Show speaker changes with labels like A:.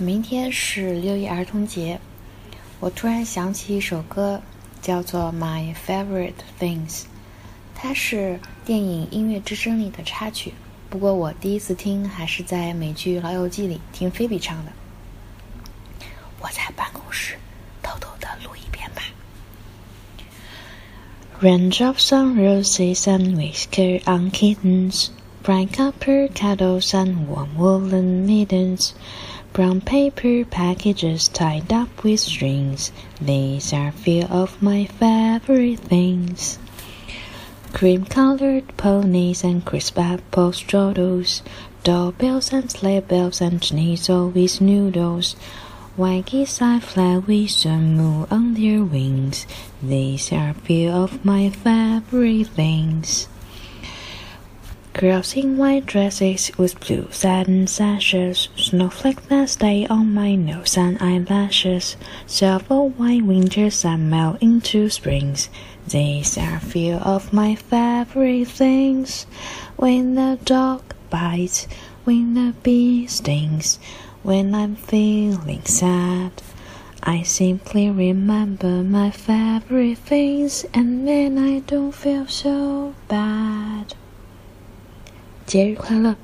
A: 明天是六一儿童节，我突然想起一首歌，叫做《My Favorite Things》，它是电影《音乐之声》里的插曲。不过我第一次听还是在美剧《老友记》里听菲比唱的。我在办公室偷偷的录一遍吧。
B: Raindrops on roses and whisker on kittens, bright copper kettles and warm woolen mittens. Brown paper packages tied up with strings. These are few of my favorite things. Cream colored ponies and crisp apple strudels. Doorbells and sleigh bells and schnitzel with noodles. White geese I fly with the moon on their wings. These are few of my favorite things. Girls in white dresses with blue satin sashes, snowflakes that stay on my nose and eyelashes, several white winters that melt into springs. These are few of my favorite things. When the dog bites, when the bee stings, when I'm feeling sad. I simply remember my favorite things, and then I don't feel so bad. 节日快乐！